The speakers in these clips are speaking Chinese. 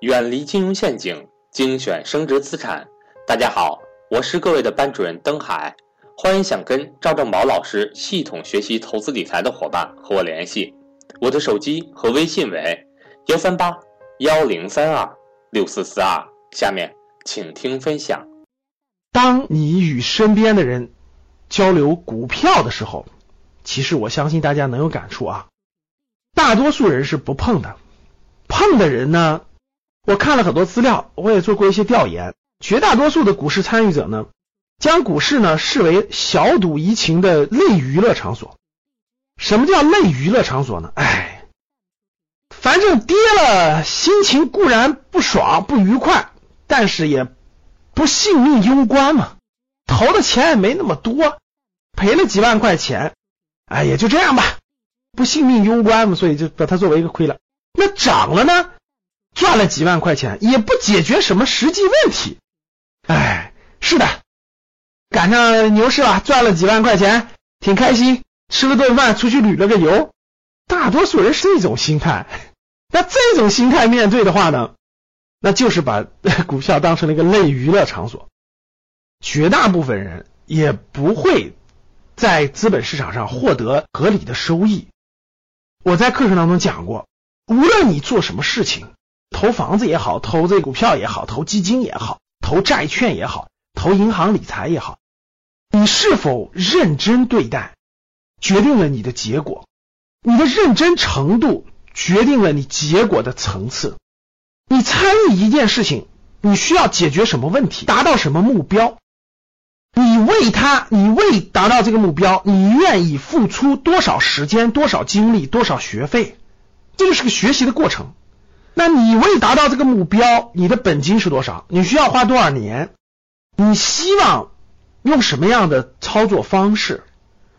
远离金融陷阱，精选升值资产。大家好，我是各位的班主任登海，欢迎想跟赵正宝老师系统学习投资理财的伙伴和我联系，我的手机和微信为幺三八幺零三二六四四二。下面请听分享。当你与身边的人交流股票的时候，其实我相信大家能有感触啊。大多数人是不碰的，碰的人呢，我看了很多资料，我也做过一些调研。绝大多数的股市参与者呢，将股市呢视为小赌怡情的类娱乐场所。什么叫类娱乐场所呢？哎，反正跌了，心情固然不爽不愉快，但是也不性命攸关嘛。投的钱也没那么多，赔了几万块钱，哎，也就这样吧。不性命攸关嘛，所以就把它作为一个亏了。那涨了呢，赚了几万块钱，也不解决什么实际问题。哎，是的，赶上牛市了，赚了几万块钱，挺开心，吃了顿饭，出去旅了个游。大多数人是这种心态。那这种心态面对的话呢，那就是把 股票当成了一个类娱乐场所。绝大部分人也不会在资本市场上获得合理的收益。我在课程当中讲过，无论你做什么事情，投房子也好，投这股票也好，投基金也好，投债券也好，投银行理财也好，你是否认真对待，决定了你的结果。你的认真程度决定了你结果的层次。你参与一件事情，你需要解决什么问题，达到什么目标？你为他，你为达到这个目标，你愿意付出多少时间、多少精力、多少学费？这就是个学习的过程。那你为达到这个目标，你的本金是多少？你需要花多少年？你希望用什么样的操作方式？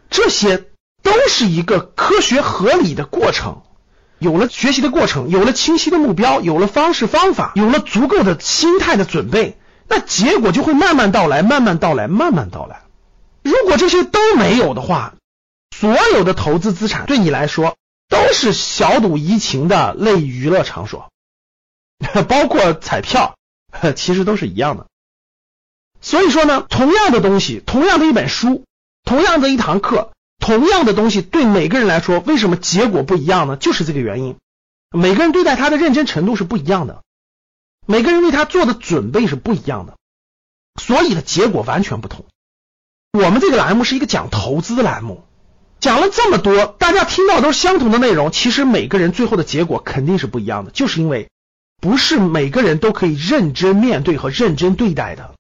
这些都是一个科学合理的过程。有了学习的过程，有了清晰的目标，有了方式方法，有了足够的心态的准备。那结果就会慢慢到来，慢慢到来，慢慢到来。如果这些都没有的话，所有的投资资产对你来说都是小赌怡情的类娱乐场所，包括彩票，其实都是一样的。所以说呢，同样的东西，同样的一本书，同样的一堂课，同样的东西，对每个人来说，为什么结果不一样呢？就是这个原因，每个人对待他的认真程度是不一样的。每个人为他做的准备是不一样的，所以的结果完全不同。我们这个栏目是一个讲投资的栏目，讲了这么多，大家听到都是相同的内容，其实每个人最后的结果肯定是不一样的，就是因为不是每个人都可以认真面对和认真对待的。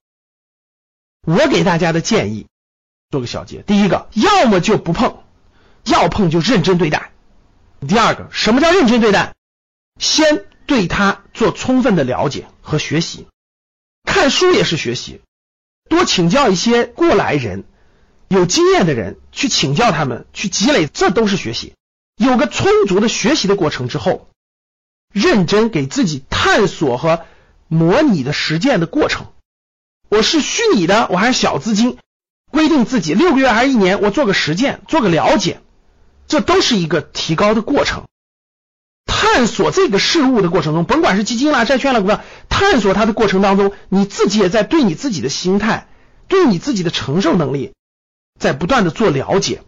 我给大家的建议，做个小结：第一个，要么就不碰，要碰就认真对待；第二个，什么叫认真对待？先。对他做充分的了解和学习，看书也是学习，多请教一些过来人、有经验的人去请教他们，去积累，这都是学习。有个充足的学习的过程之后，认真给自己探索和模拟的实践的过程。我是虚拟的，我还是小资金，规定自己六个月还是一年，我做个实践，做个了解，这都是一个提高的过程。探索这个事物的过程中，甭管是基金啦、债券啦、股票，探索它的过程当中，你自己也在对你自己的心态、对你自己的承受能力，在不断的做了解。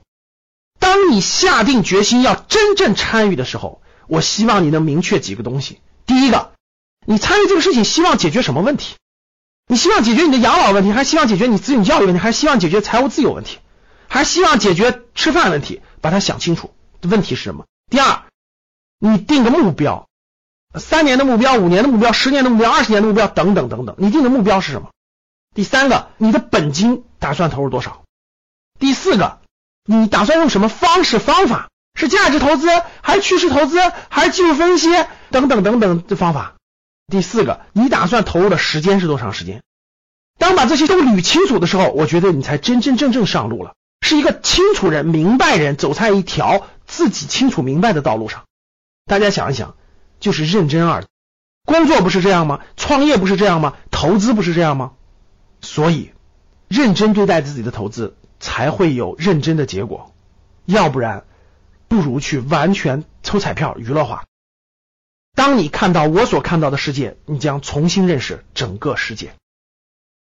当你下定决心要真正参与的时候，我希望你能明确几个东西。第一个，你参与这个事情希望解决什么问题？你希望解决你的养老问题，还是希望解决你子女教育问题，还是希望解决财务自由问题，还是希望解决吃饭问题？把它想清楚，问题是什么？第二。你定个目标，三年的目标、五年的目标、十年的目标、二十年的目标等等等等。你定的目标是什么？第三个，你的本金打算投入多少？第四个，你打算用什么方式方法？是价值投资，还是趋势投资，还是技术分析等等等等的方法？第四个，你打算投入的时间是多长时间？当把这些都捋清楚的时候，我觉得你才真真正正上路了，是一个清楚人、明白人，走在一条自己清楚明白的道路上。大家想一想，就是认真二，工作不是这样吗？创业不是这样吗？投资不是这样吗？所以，认真对待自己的投资，才会有认真的结果。要不然，不如去完全抽彩票娱乐化。当你看到我所看到的世界，你将重新认识整个世界。